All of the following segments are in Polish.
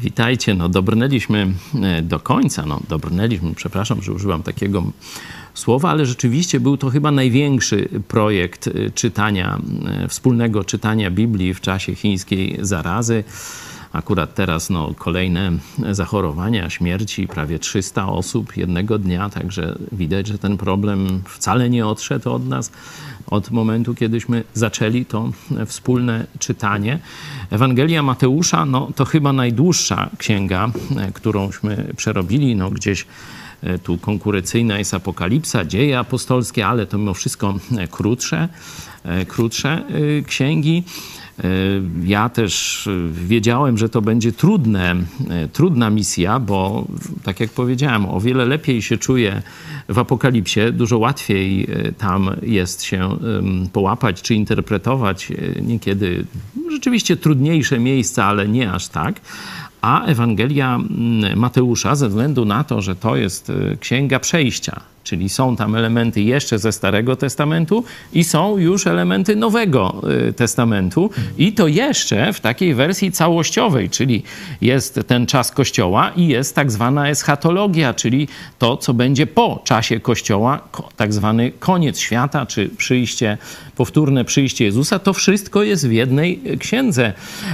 Witajcie. No, dobrnęliśmy e, do końca. No, dobrnęliśmy, przepraszam, że używam takiego słowa, ale rzeczywiście był to chyba największy projekt e, czytania, e, wspólnego czytania Biblii w czasie chińskiej zarazy. Akurat teraz no, kolejne zachorowania, śmierci, prawie 300 osób jednego dnia, także widać, że ten problem wcale nie odszedł od nas od momentu, kiedyśmy zaczęli to wspólne czytanie. Ewangelia Mateusza no, to chyba najdłuższa księga, którąśmy przerobili, no, gdzieś e, tu konkurencyjna jest Apokalipsa, Dzieje apostolskie, ale to mimo wszystko krótsze, e, krótsze e, księgi. Ja też wiedziałem, że to będzie trudne, trudna misja, bo tak jak powiedziałem, o wiele lepiej się czuję w Apokalipsie, dużo łatwiej tam jest się połapać czy interpretować niekiedy rzeczywiście trudniejsze miejsca, ale nie aż tak. A Ewangelia Mateusza, ze względu na to, że to jest księga przejścia, Czyli są tam elementy jeszcze ze Starego Testamentu i są już elementy Nowego y, Testamentu. I to jeszcze w takiej wersji całościowej, czyli jest ten czas Kościoła i jest tak zwana eschatologia, czyli to, co będzie po czasie Kościoła, tak zwany koniec świata, czy przyjście, powtórne przyjście Jezusa. To wszystko jest w jednej księdze.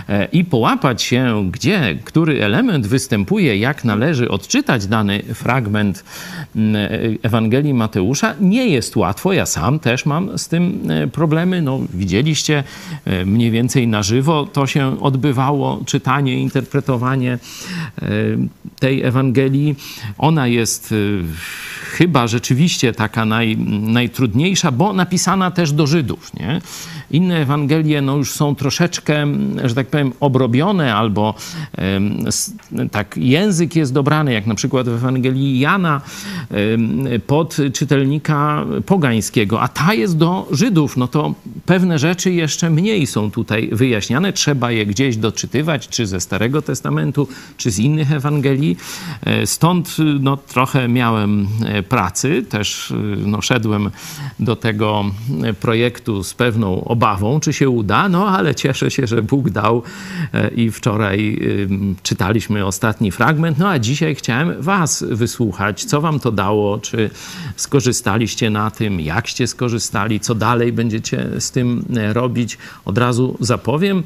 E, I połapać się, gdzie, który element występuje, jak należy odczytać dany fragment Ewangelii, Ewangelii Mateusza nie jest łatwo. Ja sam też mam z tym e, problemy. No, widzieliście e, mniej więcej na żywo to się odbywało, czytanie, interpretowanie e, tej Ewangelii. Ona jest chyba rzeczywiście taka naj, najtrudniejsza, bo napisana też do Żydów. Nie? Inne Ewangelie no, już są troszeczkę, że tak powiem, obrobione, albo tak język jest dobrany, jak na przykład w Ewangelii Jana pod czytelnika pogańskiego, a ta jest do Żydów. No to pewne rzeczy jeszcze mniej są tutaj wyjaśniane. Trzeba je gdzieś doczytywać, czy ze Starego Testamentu, czy z innych Ewangelii. E, stąd no, trochę miałem e, pracy. Też y, no, szedłem do tego projektu z pewną obawą, czy się uda, no ale cieszę się, że Bóg dał e, i wczoraj czytaliśmy ostatni fragment, no a dzisiaj chciałem was wysłuchać, co wam to dało, czy skorzystaliście na tym, jakście skorzystali, co dalej będziecie z tym e, robić. Od razu zapowiem, e,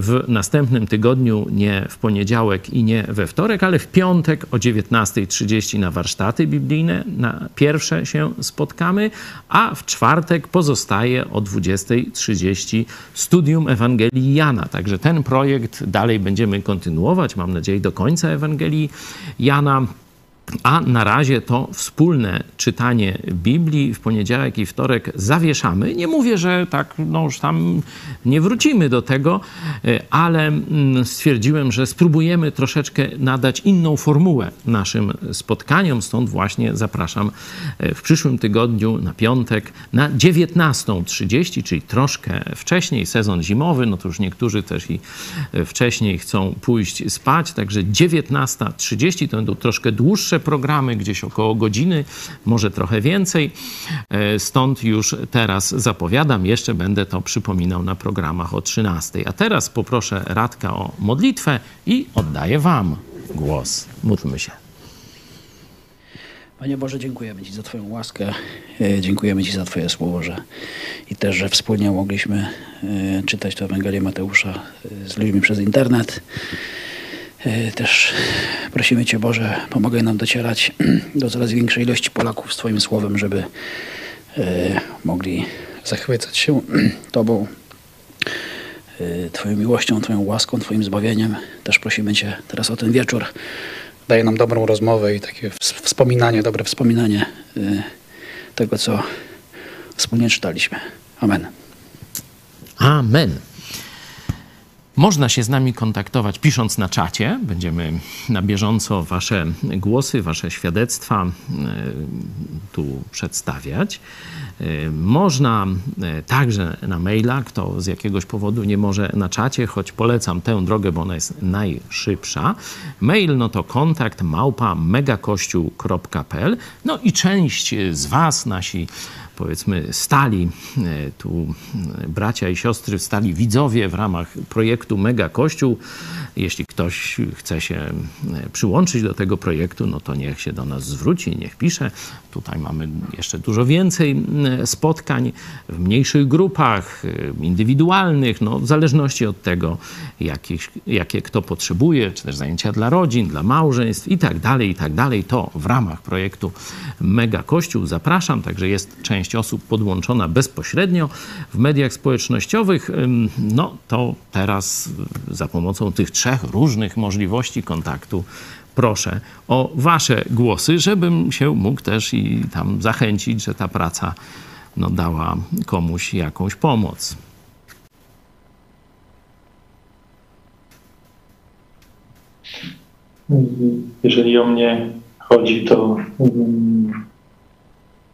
w następnym tygodniu, nie w poniedziałek i nie we wtorek, ale w piątek o 19.30 na warsztaty biblijne na pierwsze się spotkamy, a w czwartek pozostaje o 20.30 studium Ewangelii Jana. Także ten projekt dalej będziemy kontynuować, mam nadzieję, do końca Ewangelii Jana. A na razie to wspólne czytanie Biblii w poniedziałek i wtorek zawieszamy. Nie mówię, że tak, no już tam nie wrócimy do tego, e, ale mm, stwierdziłem, że spróbujemy troszeczkę nadać inną formułę naszym spotkaniom. Stąd właśnie zapraszam e, w przyszłym tygodniu na piątek na 19.30, czyli troszkę wcześniej, sezon zimowy. No to już niektórzy też i e, wcześniej chcą pójść spać, także 19.30 to będą troszkę dłuższe programy, gdzieś około godziny, może trochę więcej. E, stąd już teraz zapowiadam, jeszcze będę to przypominał na programach o 13. A teraz poproszę Radka o modlitwę i oddaję Wam głos. Módlmy się. Panie Boże, dziękujemy Ci za Twoją łaskę. E, dziękujemy Ci za Twoje słowo, że i też, że wspólnie mogliśmy e, czytać tę Ewangelię Mateusza z ludźmi przez internet. E, też prosimy Cię, Boże, pomagaj nam docierać do coraz większej ilości Polaków z Twoim słowem, żeby e, mogli zachwycać się Tobą, e, Twoją miłością, Twoją łaską, Twoim zbawieniem. Też prosimy Cię teraz o ten wieczór. Daj nam dobrą rozmowę i takie wspominanie, dobre wspominanie tego, co wspólnie czytaliśmy. Amen. Amen. Można się z nami kontaktować pisząc na czacie. Będziemy na bieżąco Wasze głosy, Wasze świadectwa e, tu przedstawiać. E, można e, także na maila, kto z jakiegoś powodu nie może na czacie, choć polecam tę drogę, bo ona jest najszybsza. Mail no to kontakt małpa megakościół.pl. No i część z Was, nasi powiedzmy stali tu bracia i siostry, stali widzowie w ramach projektu Mega Kościół. Jeśli ktoś chce się przyłączyć do tego projektu, no to niech się do nas zwróci, niech pisze. Tutaj mamy jeszcze dużo więcej spotkań w mniejszych grupach, indywidualnych, no w zależności od tego, jakich, jakie kto potrzebuje, czy też zajęcia dla rodzin, dla małżeństw i tak dalej, i tak dalej. To w ramach projektu Mega Kościół zapraszam, także jest część osób podłączona bezpośrednio w mediach społecznościowych. No to teraz za pomocą tych trzech różnych możliwości kontaktu proszę o Wasze głosy, żebym się mógł też i tam zachęcić, że ta praca no, dała komuś jakąś pomoc. Jeżeli o mnie chodzi, to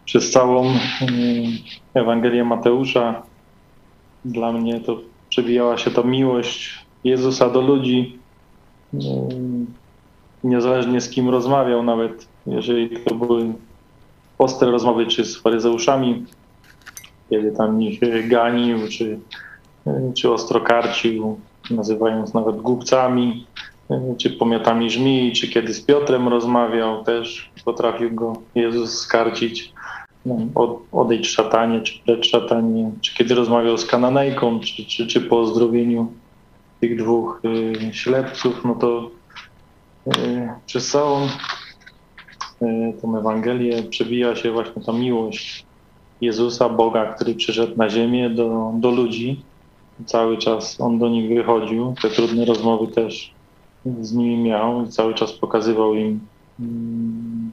przez całą um, Ewangelię Mateusza dla mnie to przebijała się ta miłość Jezusa do ludzi. Um, niezależnie z kim rozmawiał, nawet jeżeli to były ostre rozmowy, czy z faryzeuszami, kiedy tam ich ganił, czy, czy ostro karcił, nazywając nawet głupcami, czy pomiotami żmii, czy kiedy z Piotrem rozmawiał, też potrafił go Jezus skarcić. No, odejdź szatanie, czy precz szatanie, czy kiedy rozmawiał z Kananejką, czy, czy, czy po uzdrowieniu tych dwóch y, ślepców, no to y, przez całą y, tą Ewangelię przebija się właśnie ta miłość Jezusa, Boga, który przyszedł na ziemię do, do ludzi. Cały czas On do nich wychodził. Te trudne rozmowy też z nimi miał i cały czas pokazywał im mm,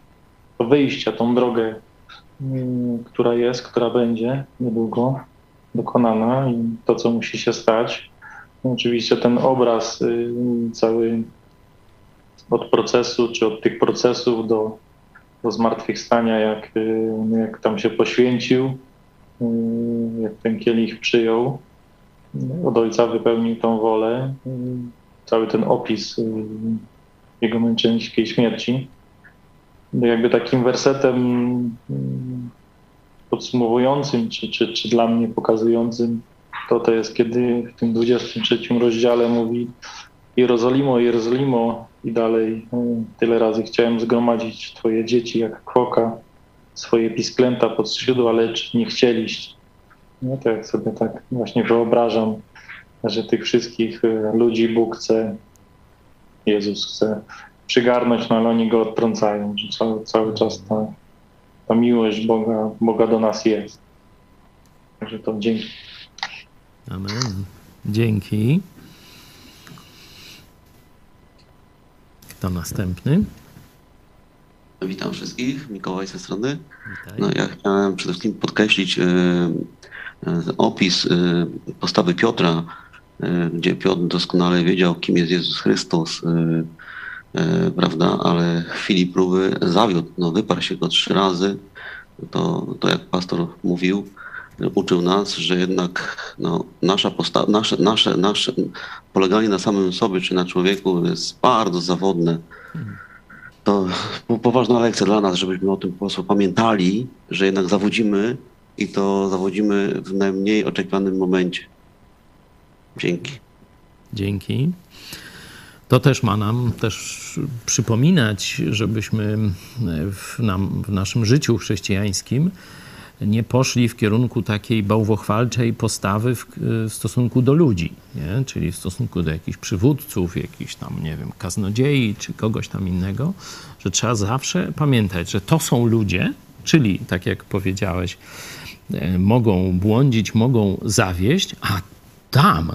to wyjście, tą drogę, mm, która jest, która będzie niedługo dokonana i to, co musi się stać. Oczywiście ten obraz y, cały od procesu, czy od tych procesów do, do zmartwychwstania, jak, y, jak tam się poświęcił, y, jak ten kielich przyjął, od Ojca wypełnił tą wolę, cały ten opis y, jego męczeńskiej śmierci. No jakby takim wersetem y, podsumowującym, czy, czy, czy dla mnie pokazującym, to to jest, kiedy w tym 23 rozdziale mówi Jerozolimo, Jerozolimo i dalej y, tyle razy chciałem zgromadzić twoje dzieci jak kwoka, swoje pisklęta pod skrzydła, lecz nie chcieliście. No to jak sobie tak właśnie wyobrażam że tych wszystkich y, ludzi Bóg chce, Jezus chce przygarnąć, no ale oni go odtrącają, że cały, cały czas ta, ta miłość Boga, Boga do nas jest. Także to dzięki. Amen. Dzięki. Kto następny? Witam wszystkich. Mikołaj ze strony. Witaj. No, ja chciałem przede wszystkim podkreślić y, y, opis y, postawy Piotra E, gdzie Piotr doskonale wiedział, kim jest Jezus Chrystus, e, e, prawda, ale w chwili próby zawiódł, no wyparł się go trzy razy, to, to jak pastor mówił, uczył nas, że jednak no, nasza posta- nasze, nasze, nasze poleganie na samym sobie czy na człowieku jest bardzo zawodne. To poważna lekcja dla nas, żebyśmy o tym po prostu pamiętali, że jednak zawodzimy i to zawodzimy w najmniej oczekiwanym momencie. Dzięki. Dzięki. To też ma nam też przypominać, żebyśmy w, nam, w naszym życiu chrześcijańskim nie poszli w kierunku takiej bałwochwalczej postawy w, w, stosunku do ludzi, nie? czyli w stosunku do jakichś przywódców, jakichś tam, nie wiem, kaznodziei czy kogoś tam innego, że trzeba zawsze pamiętać, że to są ludzie, czyli tak jak powiedziałeś, e, mogą błądzić, mogą zawieść, a tam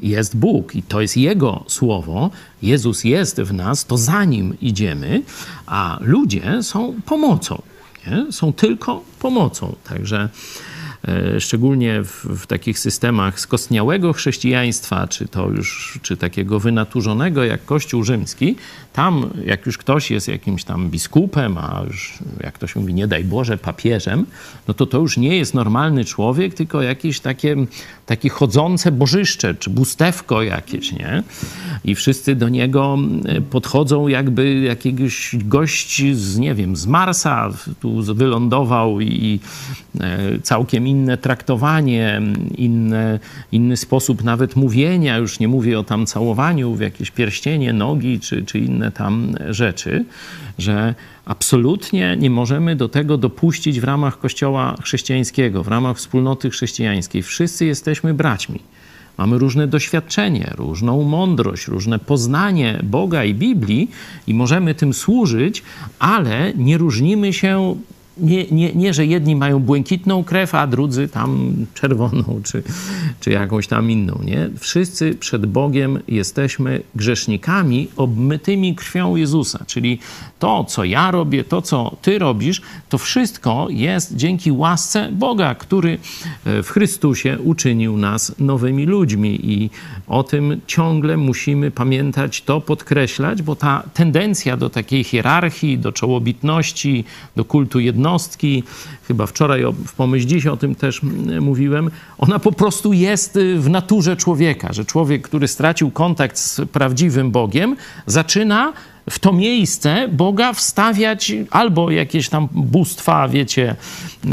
jest Bóg i to jest Jego słowo. Jezus jest w nas, to za nim idziemy, a ludzie są pomocą. Nie? Są tylko pomocą. Także e, szczególnie w, w, takich systemach skostniałego chrześcijaństwa, czy to już, czy takiego wynaturzonego jak Kościół rzymski, tam jak już ktoś jest jakimś tam biskupem, a już jak ktoś mówi, nie daj Boże, papieżem, no to to już nie jest normalny człowiek, tylko jakieś takie, takie chodzące bożyszcze, czy bustewko jakieś, nie? I wszyscy do niego e, podchodzą jakby jakiegoś gość z, nie wiem, z Marsa, tu wylądował i e, całkiem inne traktowanie, inne, inny sposób nawet mówienia, już nie mówię o tam całowaniu w jakieś pierścienie, nogi czy, czy inne tam rzeczy, że absolutnie nie możemy do tego dopuścić w ramach Kościoła chrześcijańskiego, w ramach wspólnoty chrześcijańskiej. Wszyscy jesteśmy braćmi. Mamy różne doświadczenie, różną mądrość, różne poznanie Boga i Biblii i możemy tym służyć, ale nie różnimy się nie, nie, nie, że jedni mają błękitną krew, a drudzy tam czerwoną, czy, czy jakąś tam inną. Nie? Wszyscy przed Bogiem jesteśmy grzesznikami obmytymi krwią Jezusa. Czyli to, co ja robię, to, co ty robisz, to wszystko jest dzięki łasce Boga, który e, w Chrystusie uczynił nas nowymi ludźmi. I o tym ciągle musimy pamiętać, to podkreślać, bo ta tendencja do takiej hierarchii, do czołobitności, do kultu jednostki, jednostki, chyba wczoraj w Pomyśl Dziś o tym też mówiłem, ona po prostu jest y, w naturze człowieka, że człowiek, który stracił kontakt z prawdziwym Bogiem, zaczyna w to miejsce Boga wstawiać albo jakieś tam bóstwa, wiecie,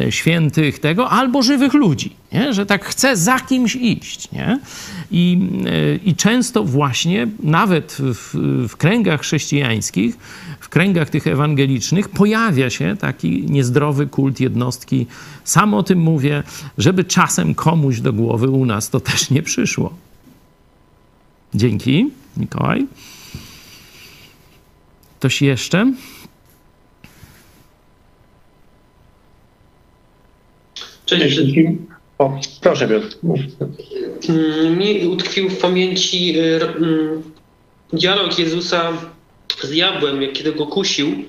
świętych tego, albo żywych ludzi, nie? że tak chce za kimś iść. Nie? I, I często właśnie nawet w, w kręgach chrześcijańskich, w kręgach tych ewangelicznych pojawia się taki niezdrowy kult jednostki. Sam o tym mówię, żeby czasem komuś do głowy u nas to też nie przyszło. Dzięki, Mikołaj. Ktoś jeszcze? Cześć wszystkim. O, proszę Piotr. Mm, mi utkwił w pamięci y, mm, dialog Jezusa z diabłem, kiedy go kusił.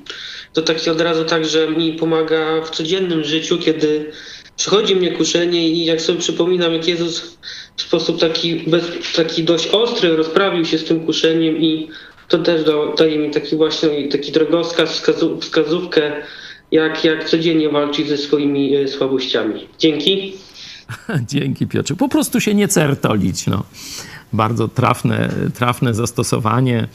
To taki od razu tak, że mi pomaga w codziennym życiu, kiedy przychodzi mnie kuszenie i jak sobie przypominam, jak Jezus w sposób taki, bez, taki dość ostry rozprawił się z tym kuszeniem i to też daje mi taki właśnie taki drogowskaz, wskazówkę, jak, jak codziennie walczyć ze swoimi e, słabościami. Dzięki. Dzięki Piotrze. Po prostu się nie certolić. No. Bardzo trafne, trafne zastosowanie.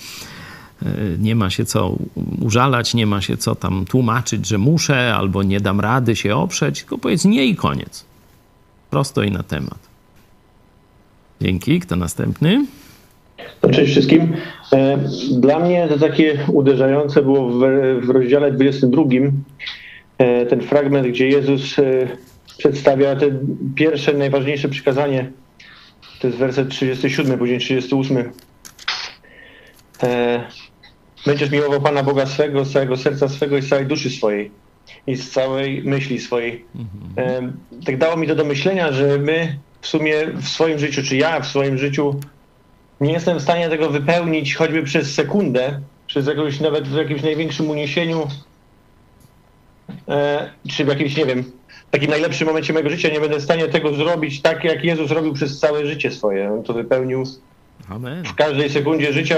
E, nie ma się co użalać, nie ma się co tam tłumaczyć, że muszę albo nie dam rady się oprzeć, tylko powiedz nie i koniec. Prosto i na temat. Dzięki. Kto następny? Cześć wszystkim. E, dla mnie to takie uderzające było w, w rozdziale 22 e, ten fragment, gdzie Jezus e, przedstawia te pierwsze, najważniejsze przykazanie. To jest werset 37, później 38. Będziesz miłował Pana Boga swego, z całego serca swego i z całej duszy swojej i z całej myśli swojej. Mhm. Tak dało mi to do myślenia, że my w sumie w swoim życiu, czy ja w swoim życiu nie jestem w stanie tego wypełnić choćby przez sekundę, przez jakąś, nawet w jakimś największym uniesieniu, e, czy w jakimś, nie wiem, takim najlepszym momencie mojego życia nie będę w stanie tego zrobić tak, jak Jezus robił przez całe życie swoje. On to wypełnił Amen. w każdej sekundzie życia,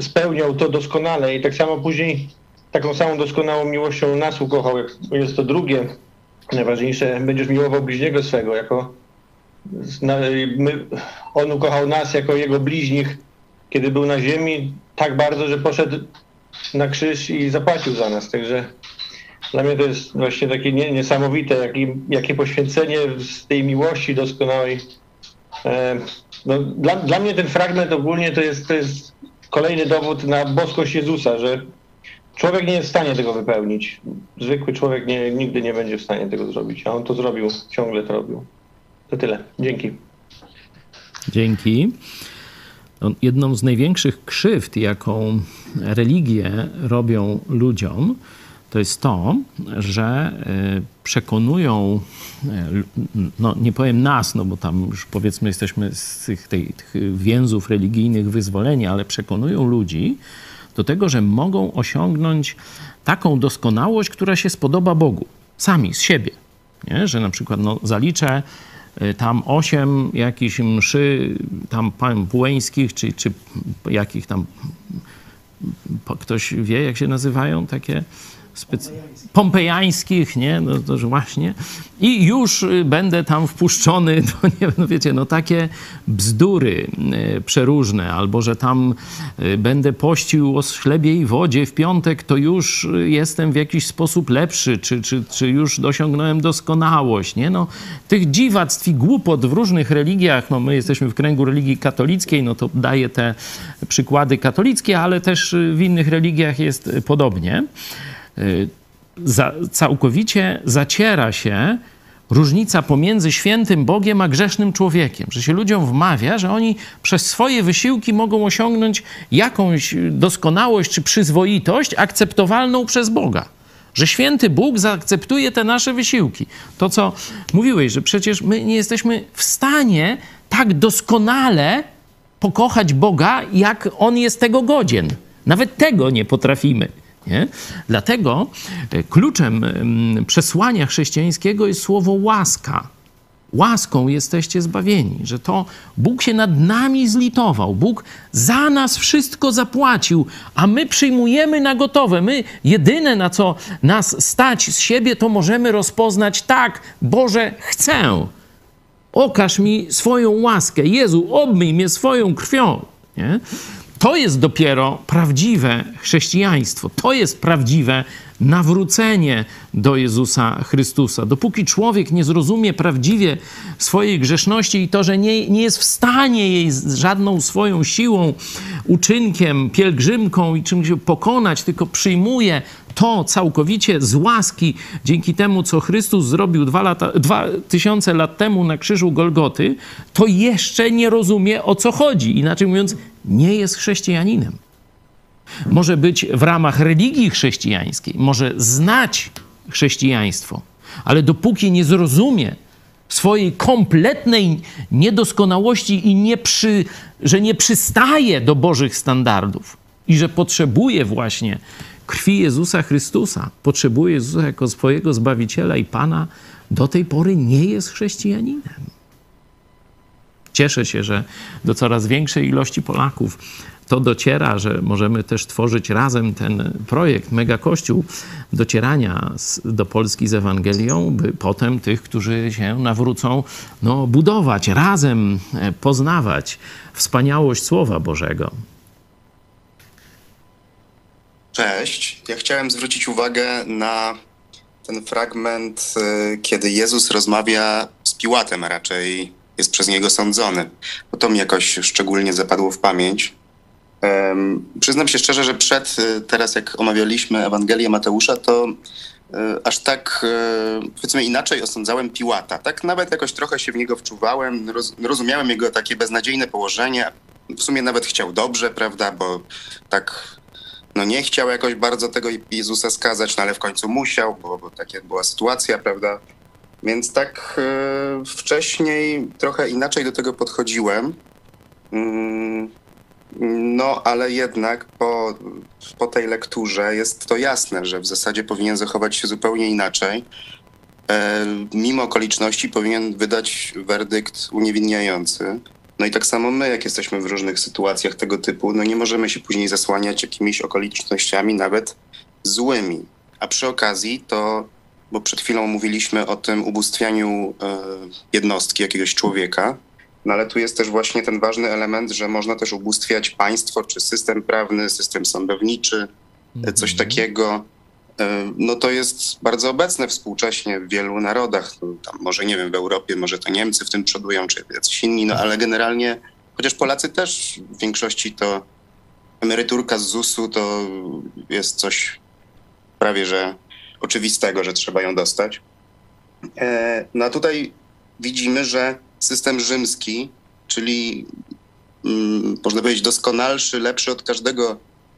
spełniał to doskonale i tak samo później taką samą doskonałą miłością nas ukochał. Jest to drugie, najważniejsze, będziesz miłował bliźniego swego jako My, on ukochał nas jako jego bliźnich, kiedy był na ziemi, tak bardzo, że poszedł na krzyż i zapłacił za nas. Także dla mnie to jest właśnie takie niesamowite, jakie, jakie poświęcenie z tej miłości doskonałej. E, no, dla, dla mnie ten fragment ogólnie to jest, to jest kolejny dowód na boskość Jezusa, że człowiek nie jest w stanie tego wypełnić. Zwykły człowiek nie, nigdy nie będzie w stanie tego zrobić, a on to zrobił, ciągle to robił. To tyle. Dzięki. Dzięki. No, jedną z największych krzywd, jaką religie robią ludziom, to jest to, że e, przekonują, e, no nie powiem nas, no bo tam już powiedzmy jesteśmy z tych, tych, tych więzów religijnych wyzwoleni, ale przekonują ludzi do tego, że mogą osiągnąć taką doskonałość, która się spodoba Bogu, sami, z siebie Nie? Że na przykład no, zaliczę y, tam osiem jakichś mszy tam pułeńskich, czy, czy jakich tam ktoś wie, jak się nazywają takie specy... pompejańskich, nie? No to właśnie. I już y, będę tam wpuszczony, to nie no wiecie, no takie bzdury y, przeróżne, albo że tam y, będę pościł o chlebie i wodzie w piątek, to już jestem w jakiś sposób lepszy, czy, czy, czy już dosiągnąłem doskonałość, nie? No, tych dziwactw i głupot w różnych religiach, no my jesteśmy w kręgu religii katolickiej, no to daję te przykłady katolickie, ale też w innych religiach jest podobnie. Y, za, całkowicie zaciera się różnica pomiędzy świętym Bogiem a grzesznym człowiekiem, że się ludziom wmawia, że oni przez swoje wysiłki mogą osiągnąć jakąś doskonałość czy przyzwoitość akceptowalną przez Boga. Że święty Bóg zaakceptuje te nasze wysiłki. To, co mówiłeś, że przecież my nie jesteśmy w stanie tak doskonale pokochać Boga, jak On jest tego godzien. Nawet tego nie potrafimy. Nie? Dlatego e, kluczem przesłania chrześcijańskiego jest słowo łaska. Łaską jesteście zbawieni, że to Bóg się nad nami zlitował, Bóg za nas wszystko zapłacił, a my przyjmujemy na gotowe. My jedyne na co nas stać z siebie, to możemy rozpoznać tak, Boże, chcę. Okaż mi swoją łaskę. Jezu, obmyj mnie swoją krwią. Nie? To jest dopiero prawdziwe chrześcijaństwo. To jest prawdziwe nawrócenie do Jezusa Chrystusa. Dopóki człowiek nie zrozumie prawdziwie swojej grzeszności i to, że nie, nie jest w stanie jej żadną swoją siłą, uczynkiem, pielgrzymką i czymś pokonać, tylko przyjmuje to całkowicie z łaski, dzięki temu, co Chrystus zrobił dwa, lata, dwa tysiące lat temu na krzyżu Golgoty, to jeszcze nie rozumie, o co chodzi. Inaczej mówiąc, nie jest chrześcijaninem. Może być w ramach religii chrześcijańskiej, może znać chrześcijaństwo, ale dopóki nie zrozumie swojej kompletnej niedoskonałości i nie przy, że nie przystaje do Bożych standardów i że potrzebuje właśnie krwi Jezusa Chrystusa, potrzebuje Jezusa jako swojego Zbawiciela i Pana, do tej pory nie jest chrześcijaninem. Cieszę się, że do coraz większej ilości Polaków to dociera, że możemy też tworzyć razem ten projekt Mega Kościół docierania z, do Polski z Ewangelią, by potem tych, którzy się nawrócą, no, budować, razem e, poznawać wspaniałość Słowa Bożego. Cześć. Ja chciałem zwrócić uwagę na ten fragment, e, kiedy Jezus rozmawia z Piłatem, a raczej jest przez niego sądzony. Bo to mi jakoś szczególnie zapadło w pamięć. Przyznam się szczerze, że przed, e, teraz jak omawialiśmy Ewangelię Mateusza, to e, aż tak, powiedzmy inaczej osądzałem Piłata. Tak nawet jakoś trochę się w niego wczuwałem, roz, rozumiałem jego takie beznadziejne położenie. W sumie nawet chciał dobrze, prawda, bo tak no nie chciał jakoś bardzo tego Jezusa skazać, no ale w końcu musiał, bo, bo taka była sytuacja, prawda? Więc tak wcześniej trochę inaczej do tego podchodziłem. No, ale jednak po, po tej lekturze jest to jasne, że w zasadzie powinien zachować się zupełnie inaczej. E, mimo okoliczności powinien wydać werdykt uniewinniający. No i tak samo my, jak jesteśmy w różnych sytuacjach tego typu, no nie możemy się później zasłaniać jakimiś okolicznościami nawet złymi. A przy okazji to, bo przed chwilą mówiliśmy o tym ubóstwianiu e, jednostki, jakiegoś człowieka, no ale tu jest też właśnie ten ważny element, że można też ubóstwiać państwo, czy system prawny, system sądowniczy, mhm. coś takiego. E, no to jest bardzo obecne współcześnie w wielu narodach. No, tam może nie wiem, w Europie może to Niemcy w tym przodują, czy jacyś inni, no ale generalnie, chociaż Polacy też w większości to emeryturka z ZUS-u to jest coś prawie że oczywistego, że trzeba ją dostać. E, no a tutaj widzimy, że system rzymski, czyli mm, można powiedzieć doskonalszy, lepszy od każdego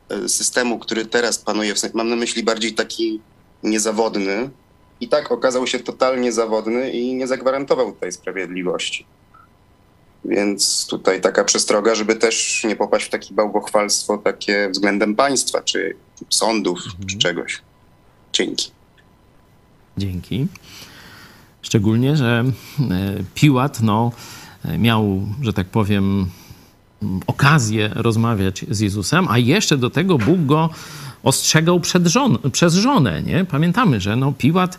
E, systemu, który teraz panuje, mam na myśli bardziej taki niezawodny, i tak okazał się totalnie zawodny i nie zagwarantował tej sprawiedliwości. Więc tutaj taka przestroga, żeby też nie popaść w takie bałwochwalstwo takie względem państwa, czy sądów, mhm. czy czegoś. Dzięki. Dzięki. Szczególnie, że Piłat no, miał, że tak powiem, okazję rozmawiać z Jezusem, a jeszcze do tego Bóg go ostrzegał przed żon przez żonę. Nie? Pamiętamy, że no, Piłat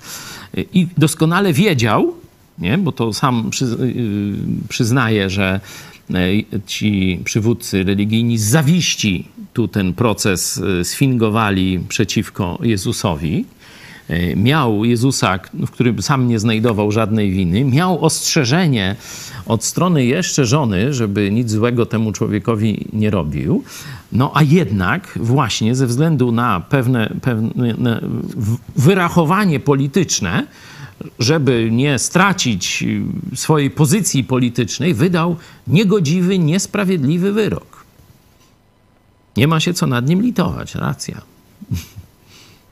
i doskonale wiedział, nie? bo to sam przy, przyznaje, że ci przywódcy religijni z zawiści tu ten proces sfingowali przeciwko Jezusowi. Miał Jezusa, w którym sam nie znajdował żadnej winy, miał ostrzeżenie od strony jeszcze żony, żeby nic złego temu człowiekowi nie robił. No a jednak właśnie ze względu na pewne, pewne wyrachowanie polityczne, żeby nie stracić swojej pozycji politycznej, wydał niegodziwy, niesprawiedliwy wyrok. Nie ma się co nad nim litować, racja.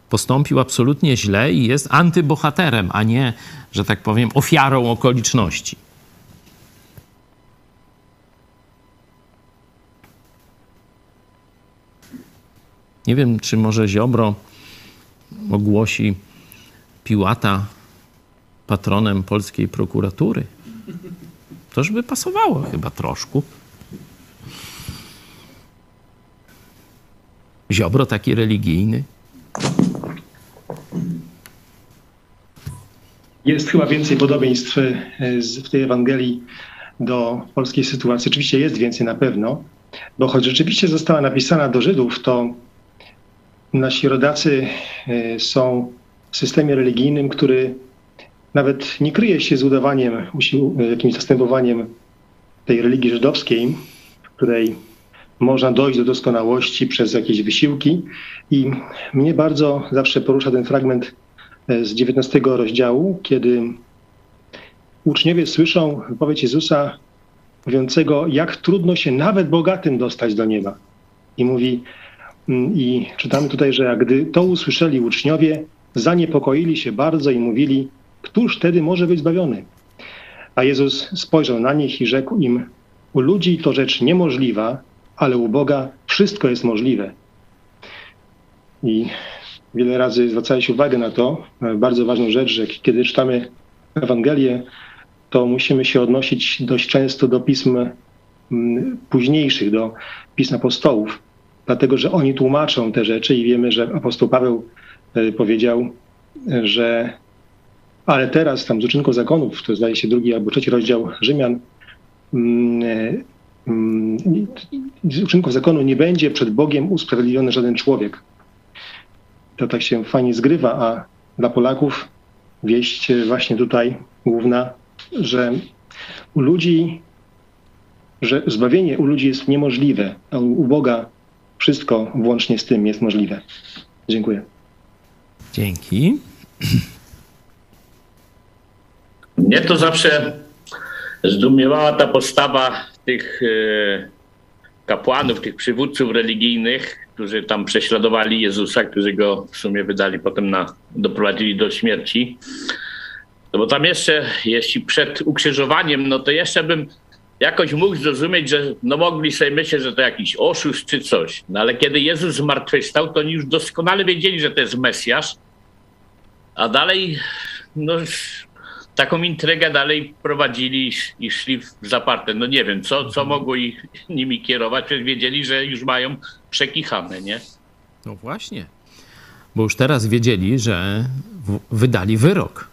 Postąpił absolutnie źle i jest antybohaterem, a nie, że tak powiem, ofiarą okoliczności. Nie wiem, czy może Ziobro ogłosi Piłata patronem polskiej prokuratury. Toż by pasowało chyba troszkę. Ziobro taki religijny. Jest chyba więcej podobieństw e, w tej Ewangelii do polskiej sytuacji. Oczywiście jest więcej na pewno, bo choć rzeczywiście została napisana do Żydów, to nasi rodacy e, są w systemie religijnym, który nawet nie kryje się z udawaniem, jakimś zastępowaniem tej religii żydowskiej, w której można dojść do doskonałości przez jakieś wysiłki. I mnie bardzo zawsze porusza ten fragment e, z 19 rozdziału, kiedy uczniowie słyszą wypowiedź Jezusa mówiącego, jak trudno się nawet bogatym dostać do nieba. I mówi, mm, i czytamy tutaj, że gdy to usłyszeli uczniowie, zaniepokoili się bardzo i mówili, któż wtedy może być zbawiony? A Jezus spojrzał na nich i rzekł im, u ludzi to rzecz niemożliwa, ale u Boga wszystko jest możliwe. I wiele razy zwracałeś uwagę na to, e, bardzo ważną rzecz, że kiedy czytamy Ewangelię, to musimy się odnosić dość często do pism mm, późniejszych, do pism apostołów, dlatego że oni tłumaczą te rzeczy i wiemy, że apostoł Paweł e, powiedział, że ale teraz tam z uczynków zakonów, to zdaje się drugi albo trzeci rozdział Rzymian, mm, mm, z uczynków zakonu nie będzie przed Bogiem usprawiedliwiony żaden człowiek. To tak się fajnie zgrywa, a dla Polaków wieść właśnie tutaj główna, że u ludzi, że zbawienie u ludzi jest niemożliwe, a u Boga wszystko włącznie z tym jest możliwe. Dziękuję. Dzięki. Mnie to zawsze zdumiewała ta postawa tych e, kapłanów, tych przywódców religijnych, którzy tam prześladowali Jezusa, którzy go w sumie wydali potem na, doprowadzili do śmierci. No bo tam jeszcze, jeśli przed ukrzyżowaniem, no to jeszcze bym jakoś mógł zrozumieć, że no mogli sobie myśleć, że to jakiś oszust czy coś. No ale kiedy Jezus zmartwychwstał, to oni już doskonale wiedzieli, że to jest Mesjasz. A dalej, no taką intrygę dalej prowadzili i szli w zaparte. No nie wiem, co, co mogło ich nimi kierować, przecież wiedzieli, że już mają przekichane, nie? No właśnie. Bo już teraz wiedzieli, że wydali wyrok.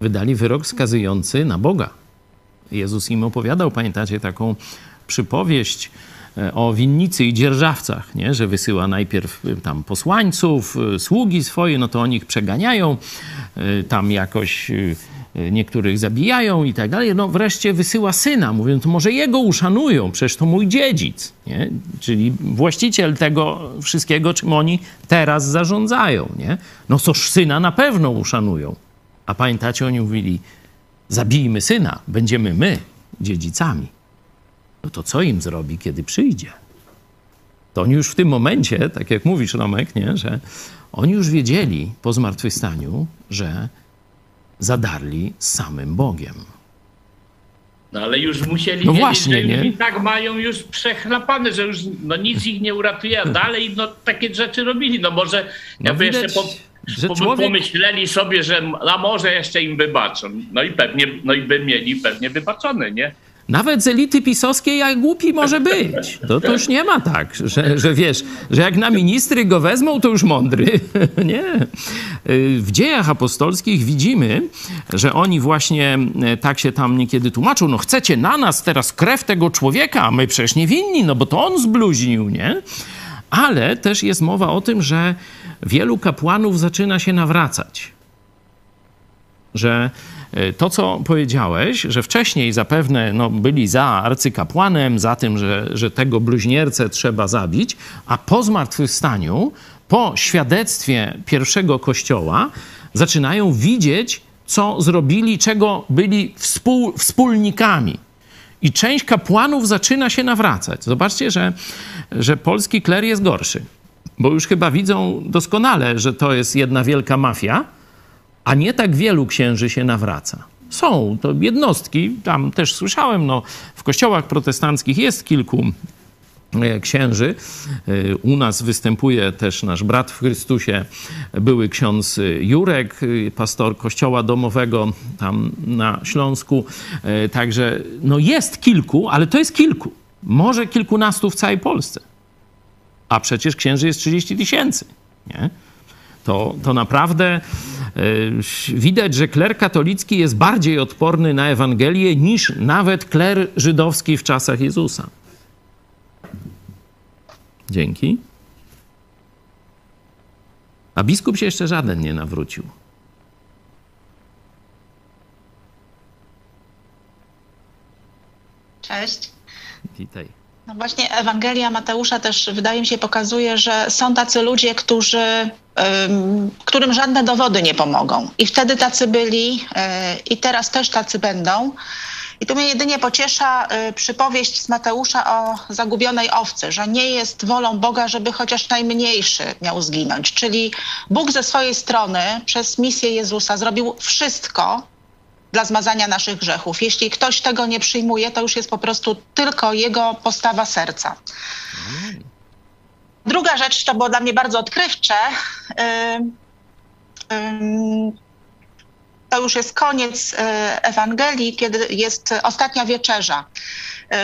Wydali wyrok skazujący na Boga. Jezus im opowiadał, pamiętacie, taką przypowieść e, o winnicy i dzierżawcach, nie? że wysyła najpierw e, tam posłańców, e, sługi swoje, no to oni ich przeganiają, tam jakoś niektórych zabijają i tak dalej. No wreszcie wysyła syna, mówiąc, może jego uszanują, przecież to mój dziedzic, nie? czyli właściciel tego wszystkiego, czym oni teraz zarządzają. Nie? No coż syna na pewno uszanują. A pamiętacie, oni mówili, zabijmy syna, będziemy my dziedzicami. No to co im zrobi, kiedy przyjdzie? To oni już w tym momencie, tak jak mówisz, Romek, nie, że oni już wiedzieli po zmartwychwstaniu, że zadarli z samym Bogiem. No ale już musieli no właśnie, nie? i tak mają już przechlapane, że już no, nic ich nie uratuje, a dalej no, takie rzeczy robili. No może jakby no, jeszcze po, człowiek... pomyśleli sobie, że a może jeszcze im wybaczą. No i pewnie, no i by mieli pewnie wybaczone, nie? Nawet z elity pisowskiej jak głupi może być. To, to już nie ma tak, że, że wiesz, że jak na ministry go wezmą, to już mądry. nie. W dziejach apostolskich widzimy, że oni właśnie e, tak się tam niekiedy tłumaczą, no chcecie na nas teraz krew tego człowieka, a my przecież nie winni, no bo to on zbluźnił, nie? Ale też jest mowa o tym, że wielu kapłanów zaczyna się nawracać. Że to, co powiedziałeś, że wcześniej zapewne no, byli za arcykapłanem, za tym, że, że tego bluźniercę trzeba zabić, a po zmartwychwstaniu, po świadectwie pierwszego kościoła, zaczynają widzieć, co zrobili, czego byli współ, wspólnikami. I część kapłanów zaczyna się nawracać. Zobaczcie, że, że polski kler jest gorszy, bo już chyba widzą doskonale, że to jest jedna wielka mafia, a nie tak wielu księży się nawraca. Są to jednostki, tam też słyszałem, no, w kościołach protestanckich jest kilku e, księży. E, u nas występuje też nasz brat w Chrystusie, były ksiądz Jurek, e, pastor kościoła domowego tam na Śląsku. Także no jest kilku, ale to jest kilku. Może kilkunastu w całej Polsce. A przecież księży jest 30 tysięcy. Nie? To, to naprawdę y, widać, że kler katolicki jest bardziej odporny na Ewangelię niż nawet kler żydowski w czasach Jezusa. Dzięki. A biskup się jeszcze żaden nie nawrócił. Cześć. Witaj. No właśnie Ewangelia Mateusza też wydaje mi się pokazuje, że są tacy ludzie, którzy, którym żadne dowody nie pomogą. I wtedy tacy byli e, i teraz też tacy będą. I tu mnie jedynie pociesza y, przypowieść z Mateusza o zagubionej owcy, że nie jest wolą Boga, żeby chociaż najmniejszy miał zginąć. Czyli Bóg ze swojej strony przez misję Jezusa zrobił wszystko, dla zmazania naszych grzechów. Jeśli ktoś tego nie przyjmuje, to już jest po prostu tylko jego postawa serca. Druga rzecz, to było dla mnie bardzo odkrywcze. To już jest koniec y, Ewangelii, kiedy jest ostatnia wieczerza.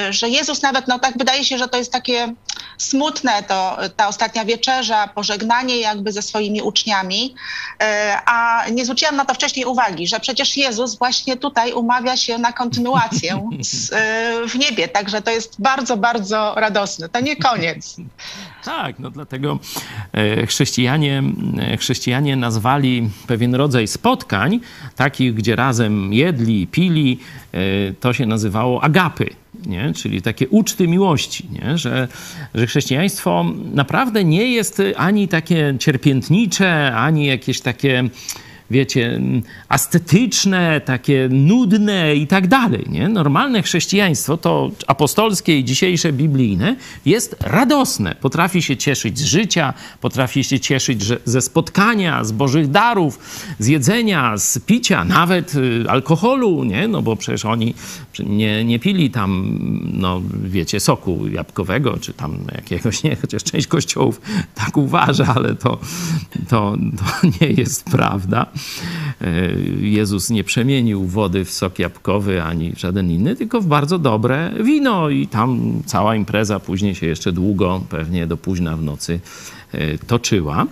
Y, że Jezus nawet, no tak wydaje się, że to jest takie smutne, to ta ostatnia wieczerza, pożegnanie jakby ze swoimi uczniami, e, a nie zwróciłam na to wcześniej uwagi, że przecież Jezus właśnie tutaj umawia się na kontynuację z, e, w niebie, także to jest bardzo, bardzo radosne. To nie koniec. Tak, no dlatego e, chrześcijanie, chrześcijanie nazwali pewien rodzaj spotkań, takich, gdzie razem jedli, pili, to się nazywało agapy nie? czyli takie uczty miłości, nie? Że, że chrześcijaństwo naprawdę nie jest ani takie cierpiętnicze, ani jakieś takie wiecie, ascetyczne, takie nudne i tak dalej. Nie? Normalne chrześcijaństwo, to apostolskie i dzisiejsze biblijne, jest radosne. Potrafi się cieszyć z życia, potrafi się cieszyć ze spotkania, z bożych darów, z jedzenia, z picia, nawet y, alkoholu, nie? no bo przecież oni nie, nie pili tam, no wiecie, soku jabłkowego, czy tam jakiegoś, nie, chociaż część kościołów tak uważa, ale to, to, to nie jest prawda. Jezus nie przemienił wody w sok jabłkowy ani żaden inny, tylko w bardzo dobre wino i tam cała impreza później się jeszcze długo, pewnie do późna w nocy e, toczyła.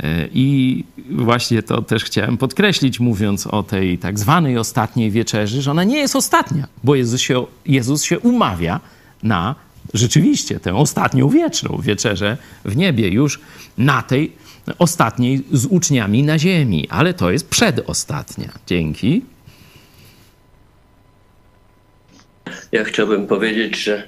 E, I właśnie to też chciałem podkreślić, mówiąc o tej tak zwanej ostatniej wieczerzy, że ona nie jest ostatnia, bo Jezus się, Jezus się umawia na rzeczywiście tę ostatnią wieczną wieczerzę w niebie, już na tej ostatniej z uczniami na ziemi, ale to jest przedostatnia. Dzięki. Ja chciałbym powiedzieć, że